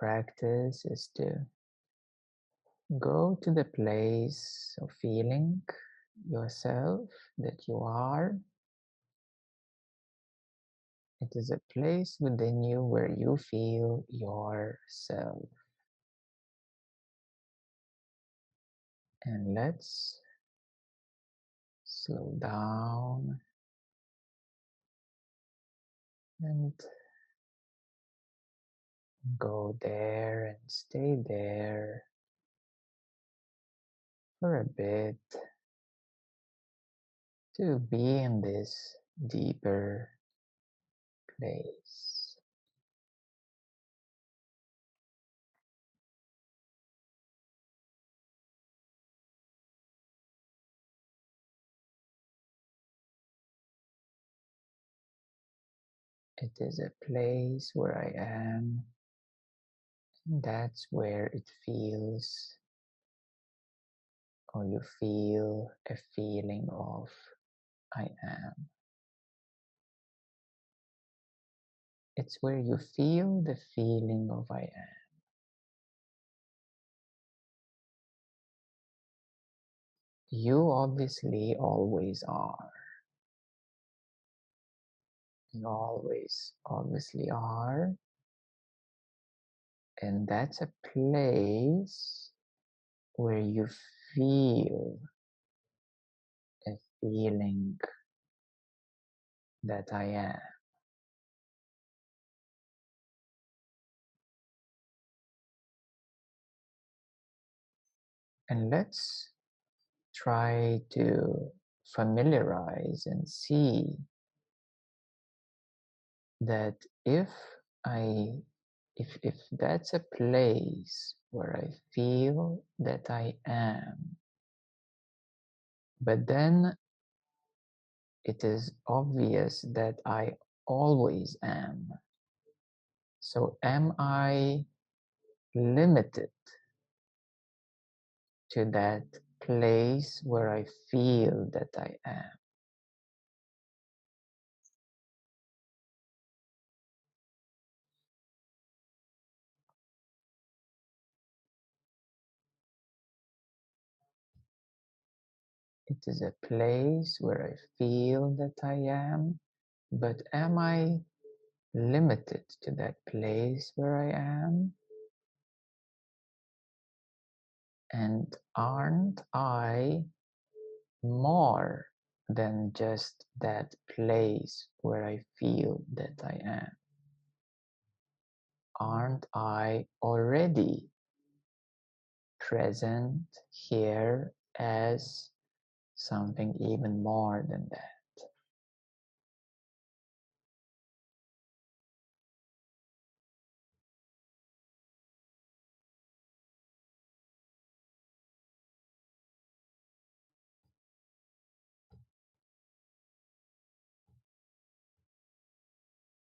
practice is to go to the place of feeling yourself that you are. It is a place within you where you feel yourself. And let's slow down and go there and stay there for a bit to be in this deeper place. It is a place where I am. That's where it feels, or you feel a feeling of I am. It's where you feel the feeling of I am. You obviously always are. You always obviously are. And that's a place where you feel a feeling that I am. And let's try to familiarize and see that if I if if that's a place where I feel that I am, but then it is obvious that I always am. So am I limited to that place where I feel that I am? It is a place where I feel that I am, but am I limited to that place where I am? And aren't I more than just that place where I feel that I am? Aren't I already present here as something even more than that?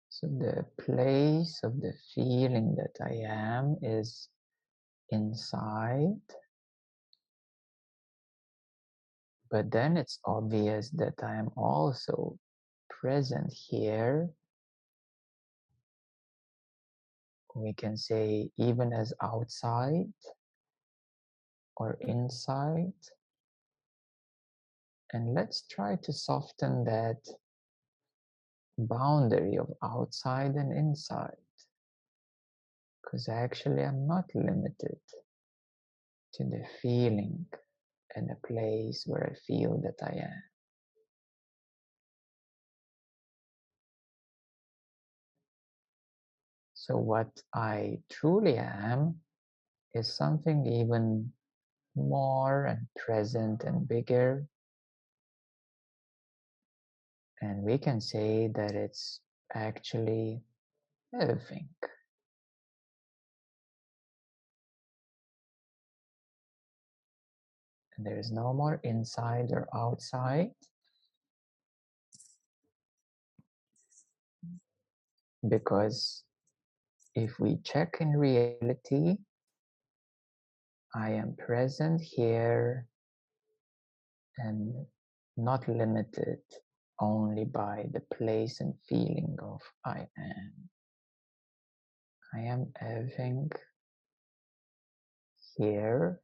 So the place of the feeling that I am is inside. But then it's obvious that I am also present here. We can say even as outside or inside. And let's try to soften that boundary of outside and inside. Because actually, I'm not limited to the feeling and a place where I feel that I am. So, what I truly am is something even more and present and bigger. And we can say that it's actually everything. And there is no more inside or outside. Because if we check in reality, I am present here and not limited only by the place and feeling of I am. I am having here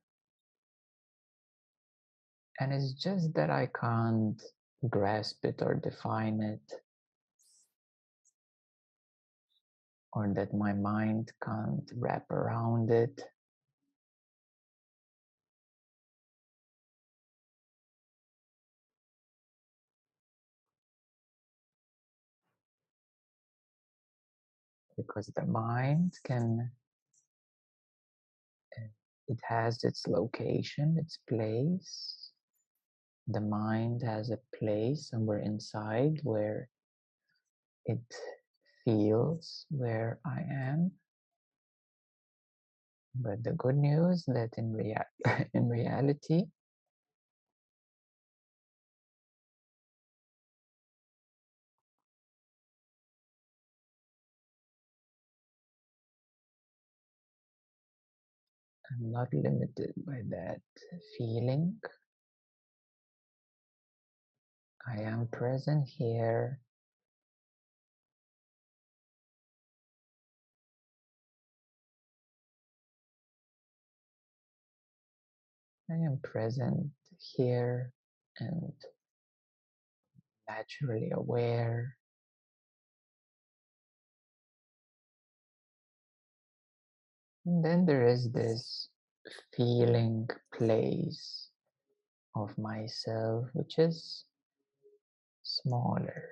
and it's just that I can't grasp it or define it or that my mind can't wrap around it. Because the mind can, eh, it has its location, its place. The mind has a place somewhere inside where it feels where I am. But the good news that in rea- in reality, I'm not limited by that feeling. I am present here. I am present here and naturally aware. And then there is this feeling place of myself, which is smaller.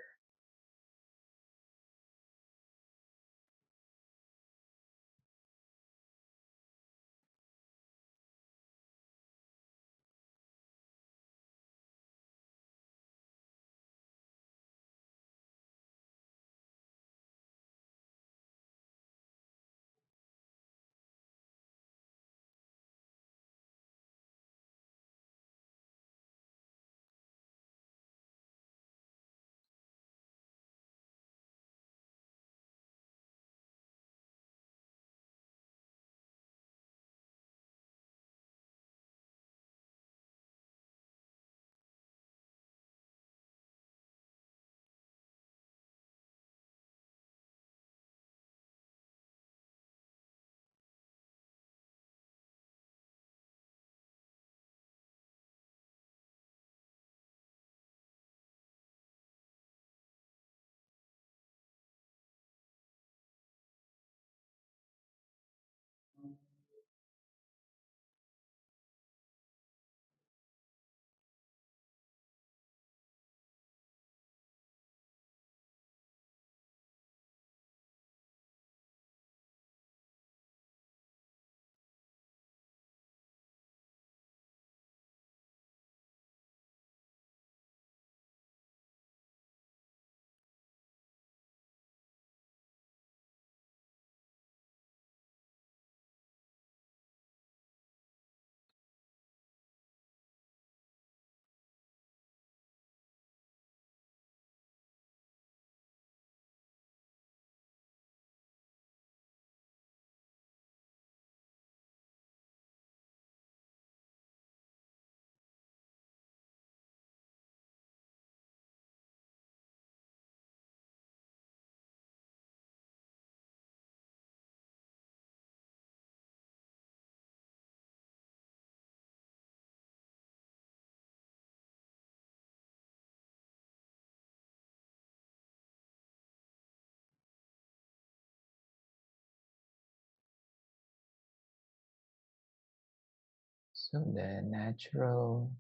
So the natural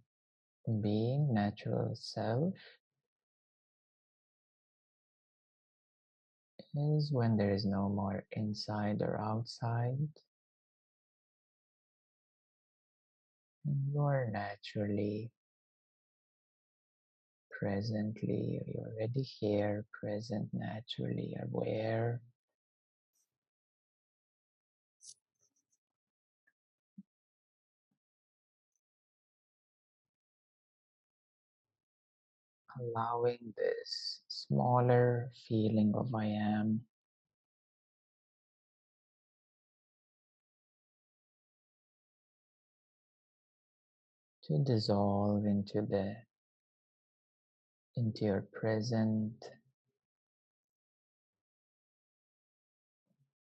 being, natural self, is when there is no more inside or outside. And you are naturally, presently, you're already here, present, naturally aware. Allowing this smaller feeling of I am to dissolve into the into your present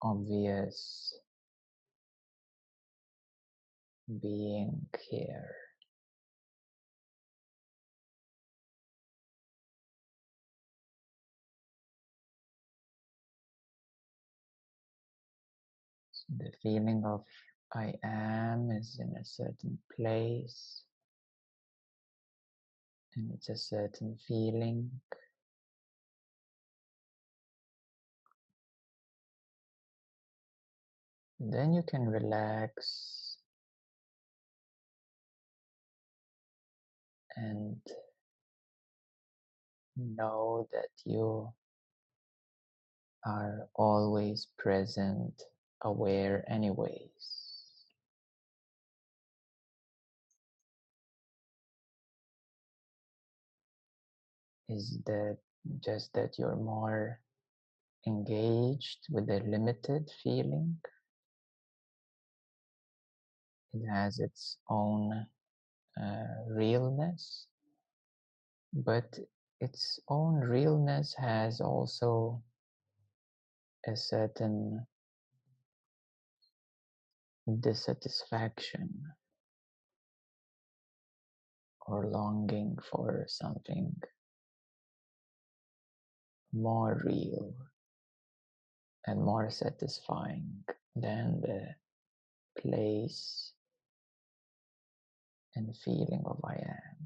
obvious being here. The feeling of I am is in a certain place. And it's a certain feeling. And then you can relax. And know that you are always present, aware, anyways. Is that just that you're more engaged with a limited feeling? It has its own uh, realness, but its own realness has also a certain dissatisfaction or longing for something more real and more satisfying than the place and feeling of I am.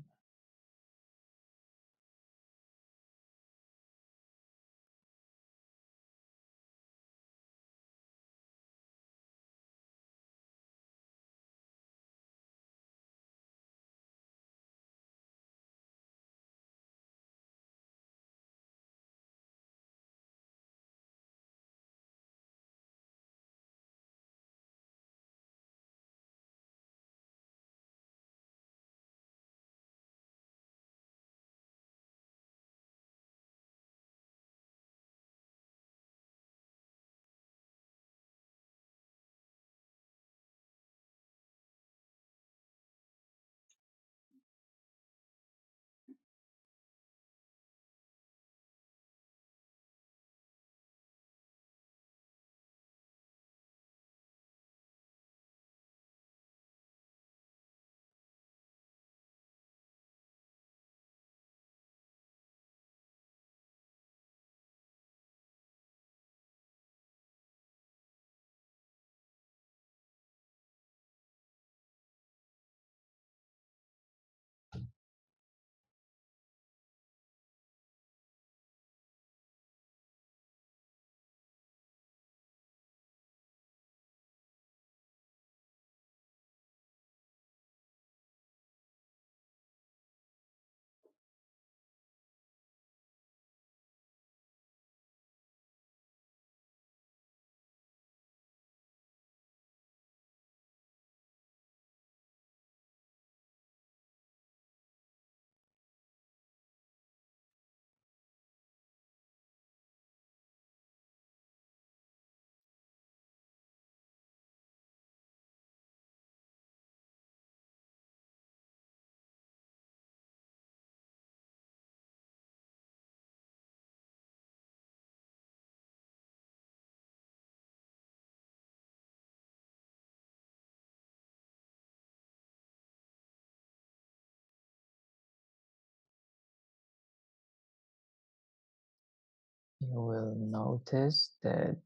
You will notice that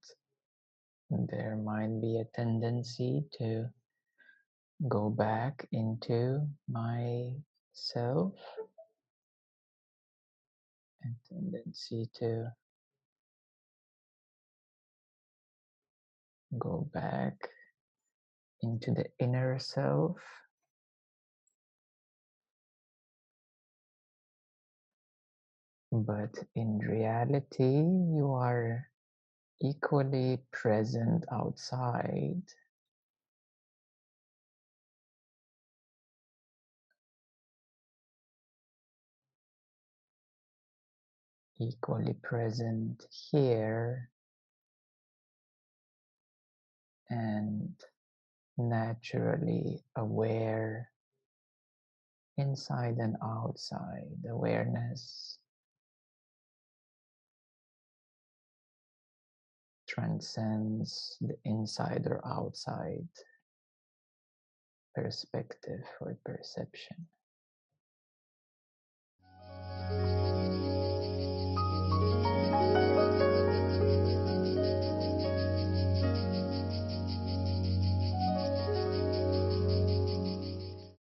there might be a tendency to go back into myself, a tendency to go back into the inner self. But in reality, you are equally present outside. Equally present here and naturally aware inside and outside awareness transcends the inside or outside perspective or perception.